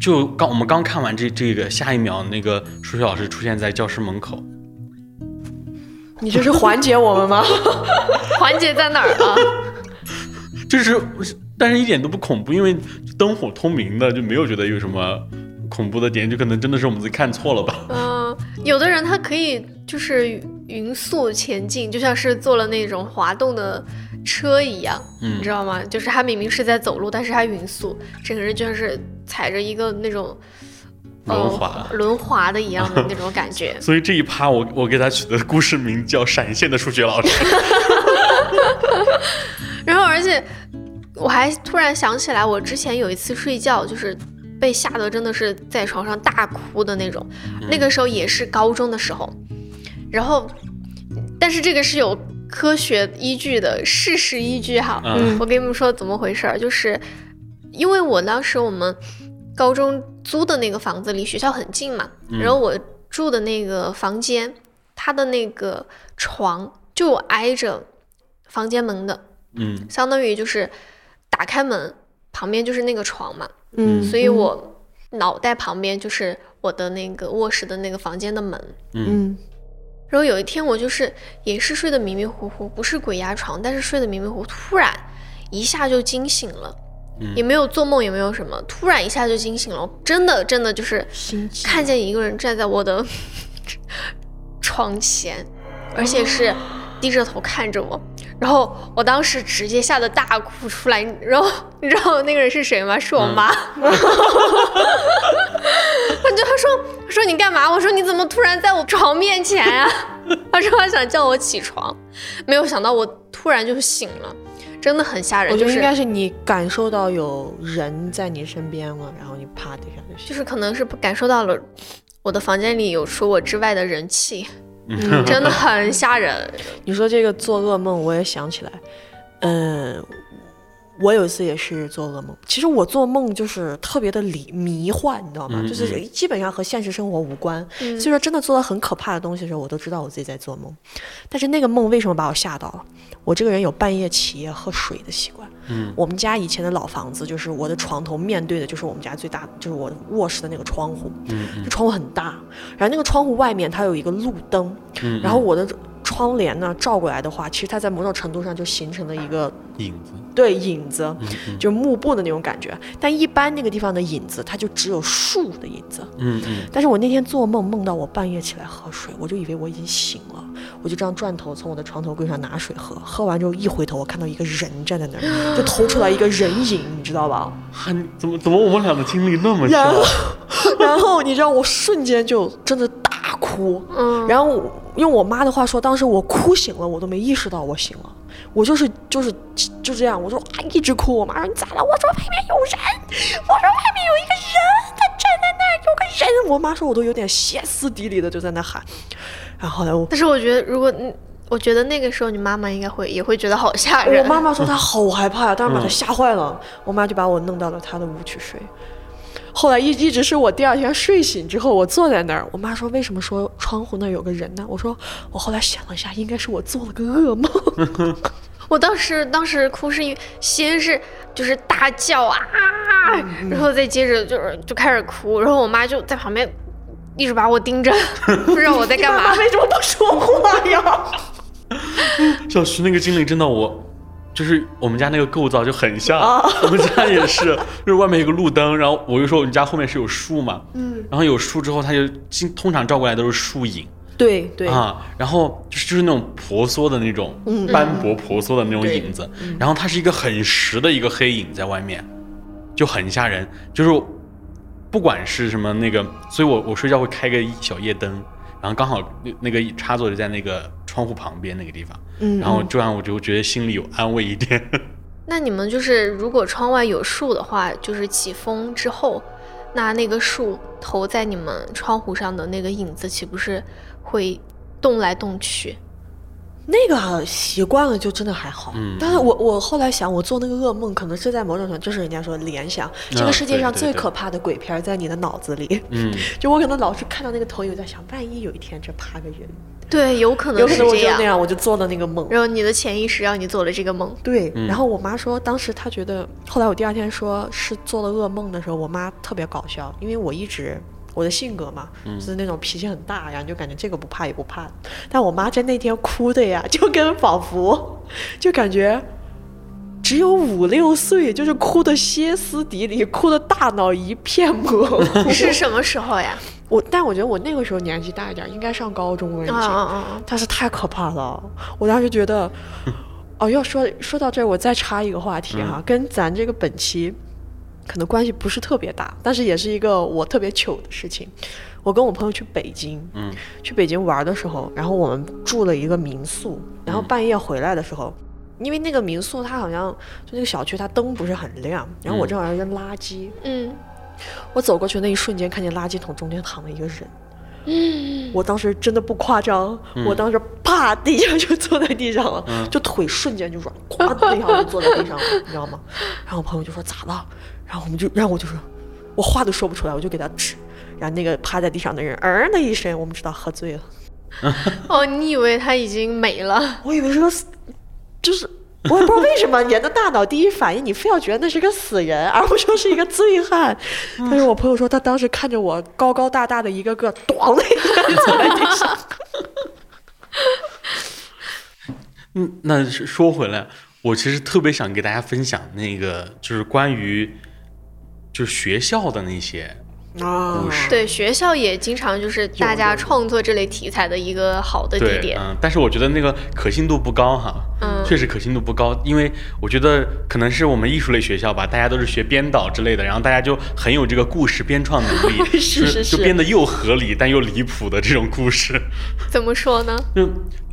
A: 就刚我们刚看完这这个，下一秒那个数学老师出现在教室门口，[laughs]
C: 你这是缓解我们吗？[laughs]
B: 缓解在哪儿啊？[laughs]
A: 就是但是一点都不恐怖，因为灯火通明的，就没有觉得有什么恐怖的点，就可能真的是我们自己看错了吧。
B: 嗯、有的人他可以就是匀速前进，就像是坐了那种滑动的车一样，
A: 嗯
B: 你知道吗？就是他明明是在走路，但是他匀速，整个人就像是踩着一个那种。
A: 轮滑
B: 呃轮滑的一样的那种感觉，[laughs]
A: 所以这一趴我我给他取的故事名叫《闪现的数学老师》。[laughs]
B: 然后而且我还突然想起来，我之前有一次睡觉，就是被吓得真的是在床上大哭的那种。那个时候也是高中的时候，然后但是这个是有科学依据的，事实依据哈。
A: 嗯
B: 我跟你们说怎么回事儿，就是因为我当时我们高中租的那个房子离学校很近嘛，然后我住的那个房间，它的那个床就挨着房间门的。
A: 嗯
B: 相当于就是打开门旁边就是那个床嘛，
C: 嗯。
B: 所以我脑袋旁边就是我的那个卧室的那个房间的门。
C: 嗯。
B: 然后有一天我就是也是睡得迷迷糊糊，不是鬼压床，但是睡得迷迷糊糊，突然一下就惊醒了，
A: 嗯。
B: 也没有做梦，也没有什么，突然一下就惊醒了，真的真的就是看见一个人站在我的 [laughs] 床前，而且是低着头看着我，然后我当时直接吓得大哭出来，然后你知道那个人是谁吗？是我妈。[laughs] 他就他说他说你干嘛？我说你怎么突然在我床面前啊？[laughs] 他说他想叫我起床，没有想到我突然就醒了，真的很吓人。
C: 我觉得应该是你感受到有人在你身边了，然后你啪的一下就醒。
B: 就是可能是感受到了我的房间里有除我之外的人气，
C: 嗯
B: 真的很吓人。
C: 你说这个做噩梦，我也想起来，嗯，我有一次也是做噩梦。其实我做梦就是特别的迷迷幻，你知道吗？
A: 嗯
C: 就是基本上和现实生活无关。
B: 嗯
C: 所以说，真的做到很可怕的东西的时候，我都知道我自己在做梦。但是那个梦为什么把我吓到了？我这个人有半夜起夜喝水的习惯。
A: 嗯
C: 我们家以前的老房子，就是我的床头面对的就是我们家最大，就是我卧室的那个窗户。
A: 嗯
C: 这窗户很大，然后那个窗户外面它有一个路灯，
A: 嗯，
C: 然后我的窗帘呢照过来的话，其实它在某种程度上就形成了一个
A: 影子，
C: 对影子，
A: 嗯嗯
C: 就幕布的那种感觉。但一般那个地方的影子，它就只有树的影子。
A: 嗯嗯
C: 但是我那天做梦梦到我半夜起来喝水，我就以为我已经醒了，我就这样转头从我的床头柜上拿水喝，喝完之后一回头，我看到一个人站在那儿，[laughs] 就投出来一个人影，你知道吧？
A: 啊，怎么怎么我们俩的经历那么像？，
C: 然后 [laughs] 你知道我瞬间就真的大哭，
B: 嗯，
C: 然后用我妈的话说，当时我哭醒了，我都没意识到我醒了，我就是就是就这样，我说啊一直哭，我妈说你咋了？我说外面有人，我说外面有一个人，他站在那儿有个人，我妈说我都有点歇斯底里的就在那喊，然后后来我。
B: 但是我觉得如果嗯，我觉得那个时候你妈妈应该会也会觉得好吓人。
C: 我妈妈说她好害怕呀，当时把她
A: 嗯
C: 吓坏了。我妈就把我弄到了她的屋去睡。后来一一直是我第二天睡醒之后，我坐在那儿，我妈说为什么说窗户那有个人呢？我说我后来想了一下，应该是我做了个噩梦。[laughs]
B: 我当时当时哭是因为先是就是大叫啊，
C: 嗯
B: 然后再接着就是就开始哭，然后我妈就在旁边一直把我盯着，[laughs] 不知道我在干嘛。
C: 为什么不说话呀？
A: 小 [laughs] 徐那个经历真的我。就是我们家那个构造就很像，
C: 啊 [laughs]
A: 我们家也是，就是外面有个路灯，然后我就说我们家后面是有树嘛，
C: 嗯，
A: 然后有树之后，它就经通常照过来都是树影。
C: 对对，
A: 啊，然后就是就是那种婆娑的那种
C: 嗯。
A: 斑驳婆娑的那种影子，然后它是一个很实的一个黑影在外面，就很吓人，就是不管是什么那个，所以我我睡觉会开个小夜灯，然后刚好那那个插座就在那个窗户旁边那个地方，
C: 嗯，
A: 然后这样我就觉得心里有安慰一点。[laughs]
B: 那你们就是如果窗外有树的话，就是起风之后，那那个树投在你们窗户上的那个影子，岂不是会动来动去？
C: 那个习惯了就真的还好，
A: 嗯
C: 但是我我后来想，我做那个噩梦，可能是在某种程度，就是人家说联想，这个世界上最可怕的鬼片在你的脑子里。
A: 嗯，[laughs]
C: 就我可能老是看到那个投影，在想，万一有一天这趴个人，
B: 对，有可能
C: 有可能我
B: 是这样。
C: 就那样，我就做了那个梦。
B: 然后你的潜意识让你做了这个梦。
C: 对，
A: 嗯
C: 然后我妈说，当时她觉得，后来我第二天说是做了噩梦的时候，我妈特别搞笑，因为我一直我的性格嘛，就是那种脾气很大，然后就感觉这个不怕也不怕，但我妈在那天哭的呀，就跟仿佛就感觉。只有五六岁，就是哭的歇斯底里，哭的大脑一片模糊。[laughs]
B: 是 [laughs] 什么时候呀？
C: 我，但我觉得我那个时候年纪大一点，应该上高中了已经。
B: 啊啊啊！
C: 但是太可怕了，我当时觉得，[laughs] 哦，要说说到这儿，我再插一个话题哈，跟咱这个本期可能关系不是特别大，但是也是一个我特别糗的事情。我跟我朋友去北京，
A: 嗯，
C: 去北京玩的时候，然后我们住了一个民宿，然后半夜回来的时候。因为那个民宿它好像就那个小区它灯不是很亮，然后我
A: 嗯。
C: 正好要扔垃圾，
B: 嗯，
C: 我走过去那一瞬间看见垃圾桶中间躺了一个人，
B: 嗯，
C: 我当时真的不夸张，
A: 嗯。
C: 我当时啪地下就坐在地上了，就腿瞬间就软，咵地上就坐在地上了，[laughs] 你知道吗？然后我朋友就说咋了？然后我们就，然后我就说，我话都说不出来，我就给他指，然后那个趴在地上的人，嗯的一声，我们知道喝醉了，
B: 哦，你以为他已经没了？
C: 我以为是个死，就是。我也不知道为什么人的大脑第一反应，你非要觉得那是个死人，而不说是一个醉汉。但是我朋友说，他当时看着我高高大大的一个个，咣的一下坐在地上。[laughs]
A: 嗯，那说回来，我其实特别想给大家分享那个，就是关于就是学校的那些
C: 啊
A: 故事。
B: 对，学校也经常就是大家创作这类题材的一个好的地，点。
A: 嗯，但是我觉得那个可信度不高哈，
B: 嗯
A: 确实可信度不高，因为我觉得可能是我们艺术类学校吧，大家都是学编导之类的，然后大家就很有这个故事编创能力，[laughs]
C: 是
A: 就是
C: 是
A: 就编的又合理但又离谱的这种故事。
B: 怎么说呢？
A: 就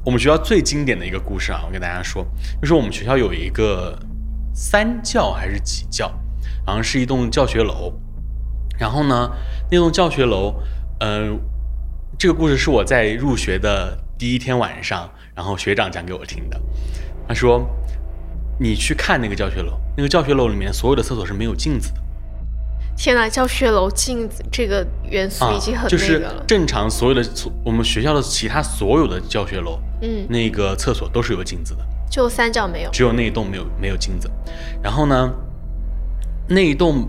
A: 我们学校最经典的一个故事啊，我跟大家说，就是我们学校有一个三教还是几教，好像是一栋教学楼。然后呢，那栋教学楼，呃，这个故事是我在入学的第一天晚上，然后学长讲给我听的。他说，你去看那个教学楼，那个教学楼里面所有的厕所是没有镜子的。
B: 天呐，教学楼镜子这个元素已经很
A: 啊就是。正常所有的我们学校的其他所有的教学楼，
B: 嗯，
A: 那个厕所都是有镜子的。
B: 就三教没有。
A: 只有那一栋没有没有镜子。然后呢，那一栋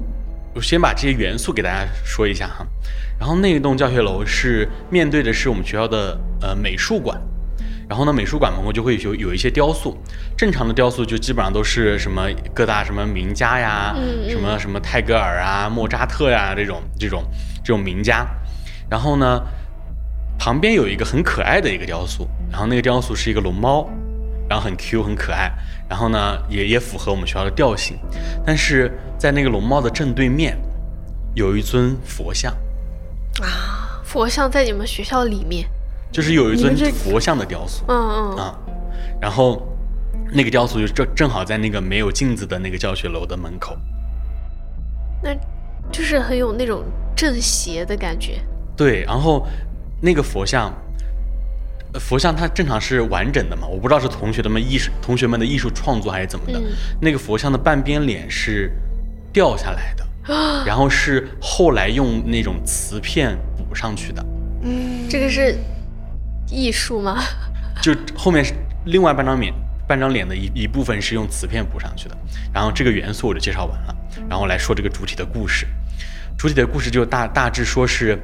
A: 我先把这些元素给大家说一下哈。然后那一栋教学楼是面对的是我们学校的呃美术馆。然后呢，美术馆门口就会有有一些雕塑，正常的雕塑就基本上都是什么各大什么名家呀，
B: 嗯嗯
A: 什么什么泰戈尔啊、莫扎特呀这种这种这种名家。然后呢，旁边有一个很可爱的一个雕塑，然后那个雕塑是一个龙猫，然后很 Q 很可爱，然后呢也也符合我们学校的调性，但是在那个龙猫的正对面有一尊佛像啊，
B: 佛像在你们学校里面。
A: 就是有一尊佛像的雕塑
B: 嗯嗯。
A: 啊，然后那个雕塑就正正好在那个没有镜子的那个教学楼的门口，
B: 那就是很有那种正邪的感觉。
A: 对，然后那个佛像。呃佛像它正常是完整的嘛，我不知道是同学的们艺术同学们的艺术创作还是怎么的。
B: 嗯
A: 那个佛像的半边脸是掉下来的，然后是后来用那种瓷片补上去的，
C: 嗯，
B: 这个是艺术吗？
A: 就后面是另外半张脸半张脸的一一部分是用瓷片补上去的。然后这个元素我就介绍完了，然后来说这个主体的故事。主体的故事就大大致说是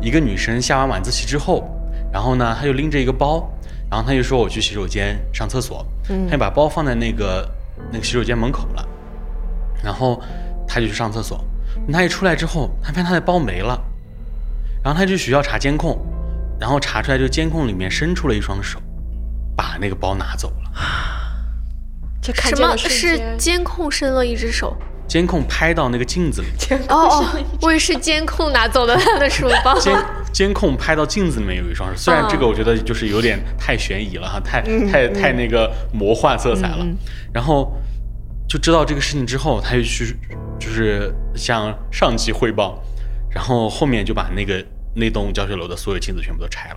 A: 一个女生下完晚自习之后，然后呢，他就拎着一个包，然后他就说我去洗手间上厕所，他就把包放在那个那个洗手间门口了，然后他就去上厕所，他一出来之后，他发现他的包没了，然后他就去学校查监控，然后查出来就监控里面伸出了一双手，把那个包拿走了。
C: 这看
B: 什么？是监控伸了一只手？
A: 监控拍到那个镜子里，
B: 哦哦，我以为是监控拿走了他的书包。
A: 监监控拍到镜子里面有一双手，虽然这个我觉得就是有点太悬疑了哈，[laughs] 太太太那个魔幻色彩了。然后就知道这个事情之后，他就去就是向上级汇报，然后后面就把那个那栋教学楼的所有镜子全部都拆了。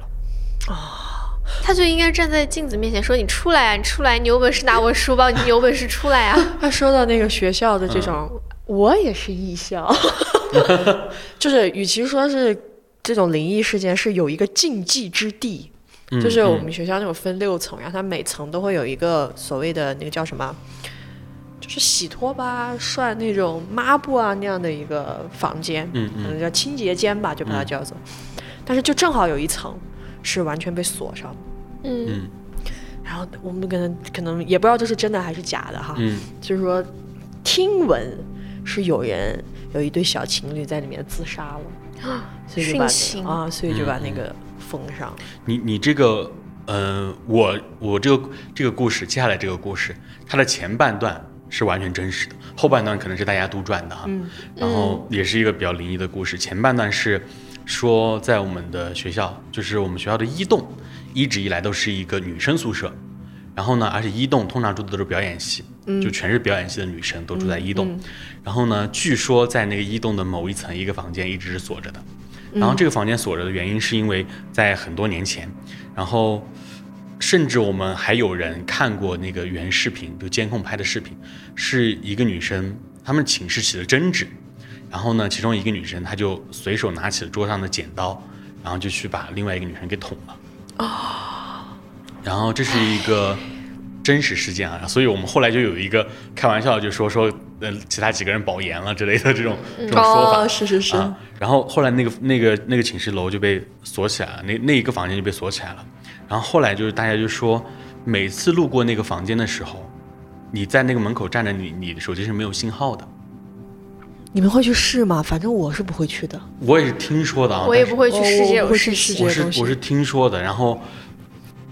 B: 他就应该站在镜子面前说：“你出来啊，你出来！你有本事拿我书包，你有本事出来啊 [laughs]
C: 他说到那个学校的这种，我也是艺校，[laughs] 就是与其说是这种灵异事件，是有一个禁忌之地。
A: 嗯
C: 就是我
A: 嗯
C: 们学校那种分六层，然后它每层都会有一个所谓的那个叫什么，就是洗拖把、涮那种抹布啊那样的一个房间，
A: 嗯嗯
C: 可能叫清洁间吧，就把它叫做。但是就正好有一层是完全被锁上的，？”
B: 嗯，
A: 嗯
C: 然后我们可能可能也不知道这是真的还是假的哈，
A: 嗯
C: 就是说听闻是有人有一对小情侣在里面自杀了，啊所以就把那
B: 殉情
C: 个啊，所以就把
A: 嗯
C: 那个封上。
A: 你你这个，嗯，我我这个这个故事，接下来这个故事，它的前半段是完全真实的，后半段可能是大家杜撰的哈。
C: 嗯
A: 然后也是一个比较灵异的故事。前半段是说在我们的学校，就是我们学校的一栋，一直以来都是一个女生宿舍。然后呢，而且一栋通常住的都是表演系，就全是表演系的女生都住在一栋。然后呢，据说在那个一栋的某一层一个房间一直是锁着的。然后这个房间锁着的原因是因为在很多年前，然后甚至我们还有人看过那个原视频，就监控拍的视频，是一个女生，她们寝室起了争执，然后呢，其中一个女生她就随手拿起了桌上的剪刀，然后就去把另外一个女生给捅了。然后这是一个真实事件啊，所以我们后来就有一个开玩笑，就说说呃其他几个人保研了之类的这种这种说法。
C: 哦，是是是，
A: 啊，然后后来那个那个那个寝室楼就被锁起来了，那那一个房间就被锁起来了。然后后来就是大家就说，每次路过那个房间的时候，你在那个门口站着，你你的手机是没有信号的。
C: 你们会去试吗？反正我是不会去的。
A: 我也是听说的啊，
B: 我也不会去试这
C: 我我不会
B: 种事情。
C: 去试
A: 我是我是听说的，然后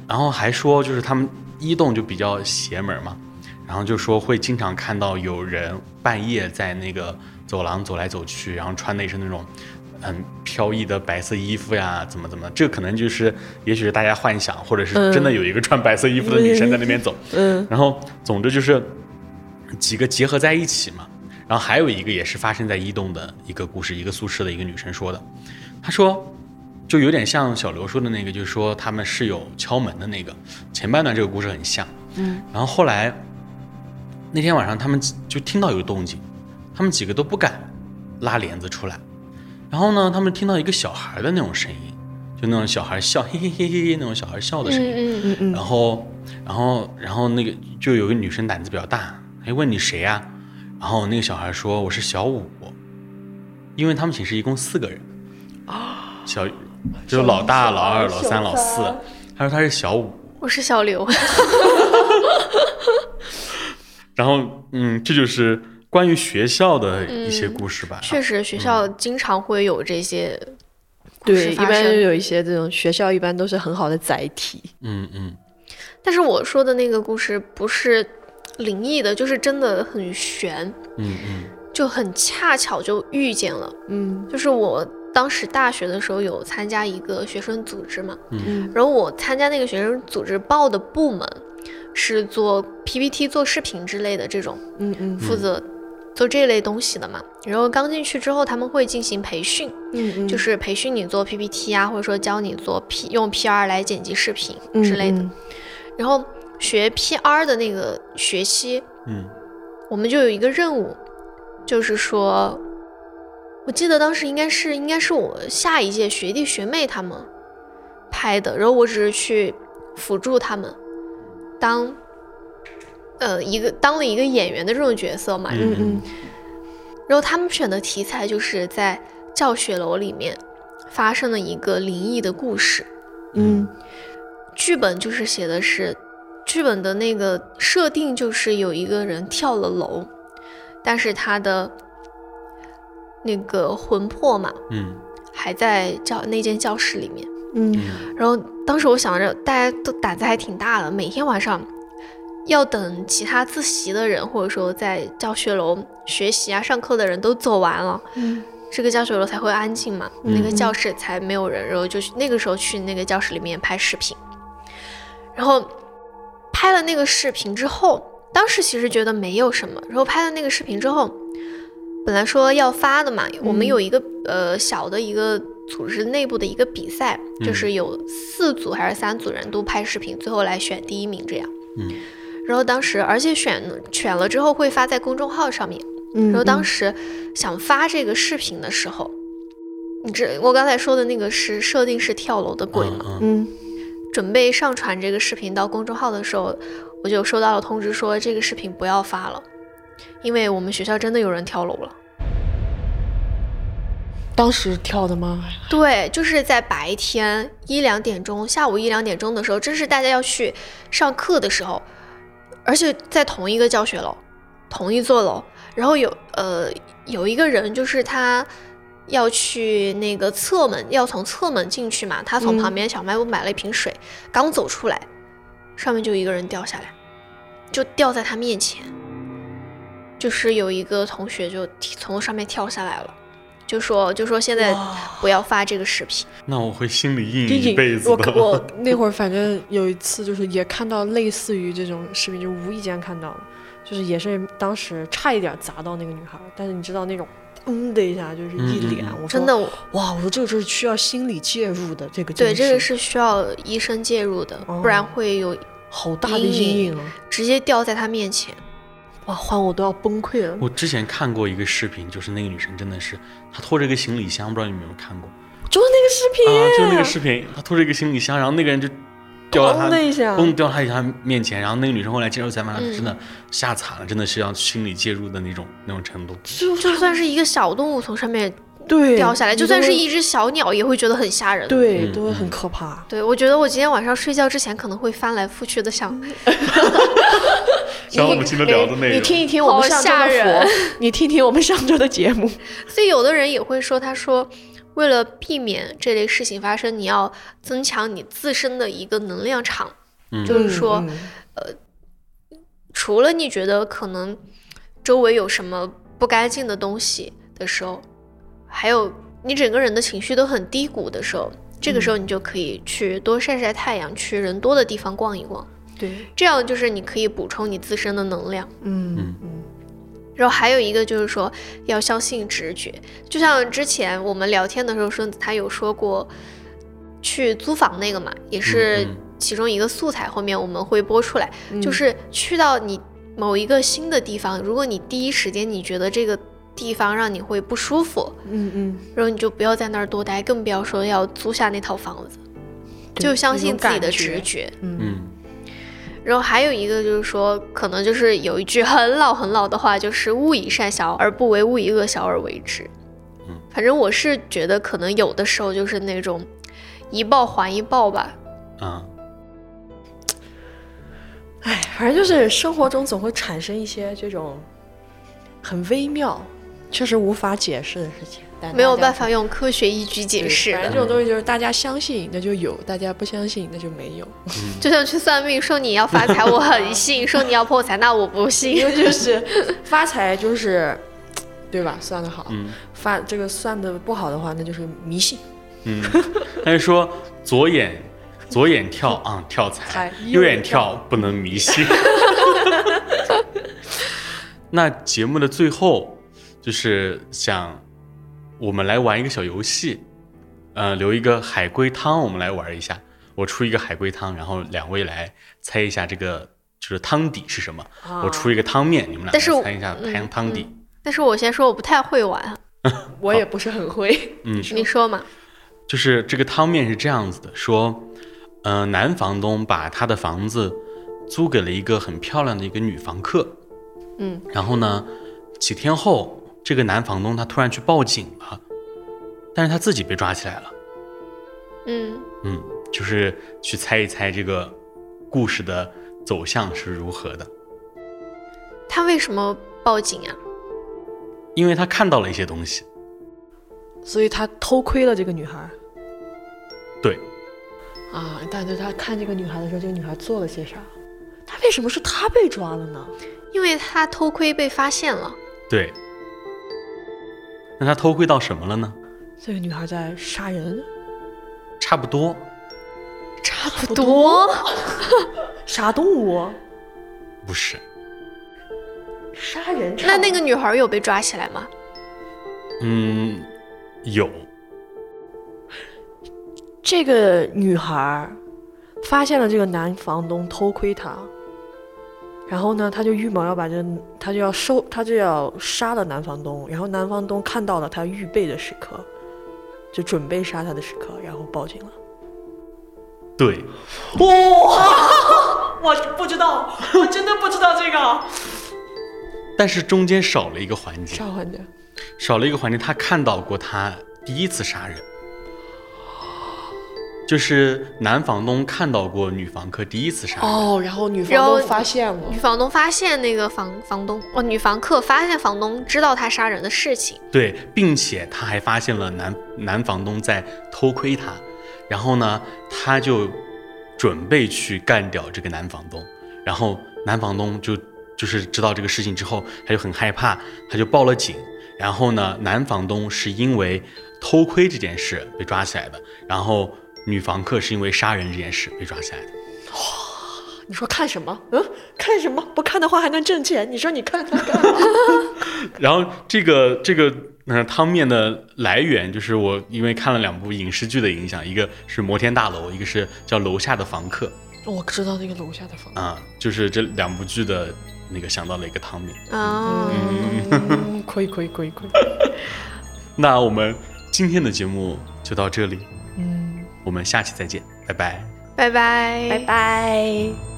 A: 然后还说就是他们一栋就比较邪门嘛，然后就说会经常看到有人半夜在那个走廊走来走去，然后穿的也是那种很飘逸的白色衣服呀，怎么怎么，这可能就是也许是大家幻想，或者是真的有一个穿白色衣服的女生在那边走，
C: 嗯
A: 然后总之就是几个结合在一起嘛。然后还有一个也是发生在一栋的一个故事，一个宿舍的一个女生说的，她说就有点像小刘说的那个，就是说他们室友敲门的那个前半段这个故事很像，
C: 嗯，
A: 然后后来那天晚上他们就听到有动静，他们几个都不敢拉帘子出来，然后呢，他们听到一个小孩的那种声音，就那种小孩笑嘿嘿嘿嘿嘿那种小孩笑的声音，
B: 嗯嗯，
C: 嗯嗯
A: 然后，然后，然后那个就有个女生胆子比较大，还问你谁呀、然后那个小孩说我是小五，因为他们寝室一共四个人，啊小就是老大、老二、老三、老四，他说他是小五，
B: 我是小刘。[laughs]
A: 然后嗯，这就是关于学校的一些故事吧。
B: 确实，学校经常会有这些故
C: 对，一。般有一些这种学校，一般都是很好的载体。
A: 嗯嗯
B: 但是我说的那个故事不是灵异的，就是真的很悬，
A: 嗯嗯。
B: 就很恰巧就遇见了。
C: 嗯。
B: 就是我当时大学的时候有参加一个学生组织嘛，
C: 嗯。
B: 然后我参加那个学生组织报的部门是做 PPT、做视频之类的这种，
C: 嗯嗯。
B: 负责做这类东西的嘛。然后刚进去之后，他们会进行培训，
C: 嗯嗯，
B: 就是培训你做 PPT 啊，或者说教你做 P 用 PR 来剪辑视频之类的。
C: 嗯。
B: 然后学 PR 的那个学期，
A: 嗯
B: 我们就有一个任务，就是说，我记得当时应该是应该是我下一届学弟学妹他们拍的，然后我只是去辅助他们，当呃一个当了一个演员的这种角色嘛。
C: 嗯嗯
B: 然后他们选的题材就是在教学楼里面发生了一个灵异的故事。
C: 嗯
B: 剧本就是写的是，剧本的那个设定就是有一个人跳了楼，但是他的那个魂魄嘛
A: 嗯。
B: 还在教那间教室里面。然后当时我想着，大家都胆子还挺大的，每天晚上要等其他自习的人，或者说在教学楼学习啊、上课的人都走完了，
C: 嗯。
B: 这个教学楼才会安静嘛，
A: 嗯
B: 那个教室才没有人，然后就去那个时候去那个教室里面拍视频，然后拍了那个视频之后，当时其实觉得没有什么，然后拍了那个视频之后，本来说要发的嘛，我们有一个呃小的一个组织内部的一个比赛，就是有四组还是三组人都拍视频，最后来选第一名这样。
A: 嗯
B: 然后当时，而且选选了之后会发在公众号上面。
C: 嗯，
B: 然后当时想发这个视频的时候，你这我刚才说的那个是设定是跳楼的鬼嘛？
A: 嗯
C: 嗯
B: 准备上传这个视频到公众号的时候，我就收到了通知说这个视频不要发了，因为我们学校真的有人跳楼了。
C: 当时跳的吗？
B: 对，就是在白天一两点钟，下午一两点钟的时候，正是大家要去上课的时候，而且在同一个教学楼，同一座楼，然后有呃有一个人就是他要去那个侧门，要从侧门进去嘛，他从
C: 嗯
B: 旁边小卖部买了一瓶水，刚走出来，上面就一个人掉下来，就掉在他面前，就是有一个同学就从上面跳下来了。就说就说现在不要发这个视频，
A: 那我会心里阴影一辈子
C: 我
A: 的。
C: 我那会儿反正有一次就是也看到类似于这种视频，就无意间看到了，就是也是当时差一点砸到那个女孩，但是你知道那种嗯的一下就是一脸，
A: 嗯嗯
C: 我
B: 真的
C: 哇，我说这个是需要心理介入的，这个
B: 对这个是需要医生介入的，
C: 哦
B: 不然会有
C: 好大的
B: 阴影！直接掉在他面前。
C: 哇，换我都要崩溃了。
A: 我之前看过一个视频，就是那个女生真的是，她拖着一个行李箱，不知道你有没有看过
C: 就是那个视频，
A: 啊？就那个视频，她拖着一个行李箱，然后那个人就掉到她
C: 咣的一下，
A: 嘣掉到她面前，然后那个女生后来接受采访，
B: 嗯
A: 真的吓惨了，真的是要心理介入的那种那种程度。
C: 就
B: 就算是一个小动物从上面
C: 对
B: 掉下来，就算是一只小鸟也会觉得很吓人。
C: 对，
A: 嗯
C: 都会很可怕。
B: 对，我觉得我今天晚上睡觉之前可能会翻来覆去 [laughs] 的想，
A: 像我们今天聊的内容，
C: 你听一听我们上周的你听听我们上周的节目。[laughs]
B: 所以有的人也会说，他说为了避免这类事情发生，你要增强你自身的一个能量场，
A: 嗯。
B: 就是说。
C: 呃
B: 除了你觉得可能周围有什么不干净的东西的时候，还有你整个人的情绪都很低谷的时候，这个时候你就可以去多晒晒太阳，去人多的地方逛一逛，
C: 对，
B: 这样就是你可以补充你自身的能量。
C: 嗯
A: 嗯
C: 嗯
B: 然后还有一个就是说要相信直觉，就像之前我们聊天的时候说，他有说过去租房那个嘛，也是其中一个素材，后面我们会播出来。
C: 嗯。
B: 就是去到你某一个新的地方，如果你第一时间你觉得这个地方让你会不舒服，
C: 嗯嗯，
B: 然后你就不要在那儿多待，更不要说要租下那套房子，就相信自己的直觉。
C: 嗯。
A: 嗯
B: 然后还有一个就是说，可能就是有一句很老很老的话，就是“勿以善小而不为，勿以恶小而为之”。
A: 嗯，
B: 反正我是觉得可能有的时候就是那种一报还一报吧。
A: 啊，
C: 哎，反正就是生活中总会产生一些这种很微妙、确实无法解释的事情，但
B: 没有办法用科学依据解释
C: 反正这，种东西就是大家相信那就有，大家不相信那就没有。[laughs]
B: 就像去算命说你要发财，我很 [laughs] 信；说你要破财，那我不信。
C: 因为就是 [laughs] 发财就是，对吧？算的好，
A: 嗯
C: 发这个算的不好的话，那就是迷信。
A: 嗯，他就说左眼左眼跳啊、跳财
C: 财，
A: 右眼
C: 跳
A: 不能迷信。那节目的最后，就是想我们来玩一个小游戏，呃，留一个海龟汤，我们来玩一下。我出一个海龟汤，然后两位来猜一下这个就是汤底是什么。我出一个汤面，你们俩
B: 但是我
A: 来猜一下
B: 嗯
A: 汤汤底。
B: 但是我先说我不太会玩，[laughs]
C: 我也不是很会。
A: 嗯，
B: 你说嘛？
A: 就是这个汤面是这样子的，说，呃，男房东把他的房子租给了一个很漂亮的一个女房客，
C: 嗯，
A: 然后呢，几天后，这个男房东他突然去报警了，但是他自己被抓起来了。
B: 嗯，
A: 嗯，就是去猜一猜这个故事的走向是如何的，
B: 他为什么报警啊？
A: 因为他看到了一些东西。
C: 所以他偷窥了这个女孩
A: 对，
C: 啊。但是他看这个女孩的时候，这个女孩做了些啥？他为什么是他被抓了呢？
B: 因为他偷窥被发现了。
A: 对。那他偷窥到什么了呢？
C: 这个女孩在杀人，
A: 差不多，
B: 差不多。[laughs]
C: 杀动物，
A: 不是，
C: 杀人。
B: 那那个女孩有被抓起来吗？
A: 嗯，有，
C: 这个女孩发现了这个男房东偷窥她，然后呢，他就预谋要把这，他就要收，他就要杀了男房东。然后男房东看到了他预备的时刻，就准备杀他的时刻，然后报警了。
A: 对，
C: 哇，[laughs] 我不知道，我真的不知道这个。
A: 但是中间少了一个环节，
C: 啥环节？
A: 少了一个环节，他看到过他第一次杀人，就是男房东看到过女房客第一次杀人。
C: 哦，然后女
B: 然后
C: 房东发现了
B: 女，房东发现那个房房东，哦，女房客发现房东知道他杀人的事情。
A: 对，并且他还发现了男男房东在偷窥他，然后呢，他就准备去干掉这个男房东，然后男房东就就是知道这个事情之后，他就很害怕，他就报了警，然后呢，男房东是因为偷窥这件事被抓起来的，然后女房客是因为杀人这件事被抓起来的。
C: 哇你说看什么？嗯，看什么？不看的话还能挣钱。你说你看看看。[laughs]
A: 然后这个这个呃汤面的来源就是我因为看了两部影视剧的影响，一个是摩天大楼，一个是叫楼下的房客
C: 我知道那个楼下的房。
A: 啊，就是这两部剧的那个想到了一个汤面。
B: 啊、
C: 嗯，可以可以可以可以。[laughs]
A: 那我们今天的节目就到这里，
C: 嗯，
A: 我们下期再见，拜拜。
B: 拜拜，
C: 拜拜。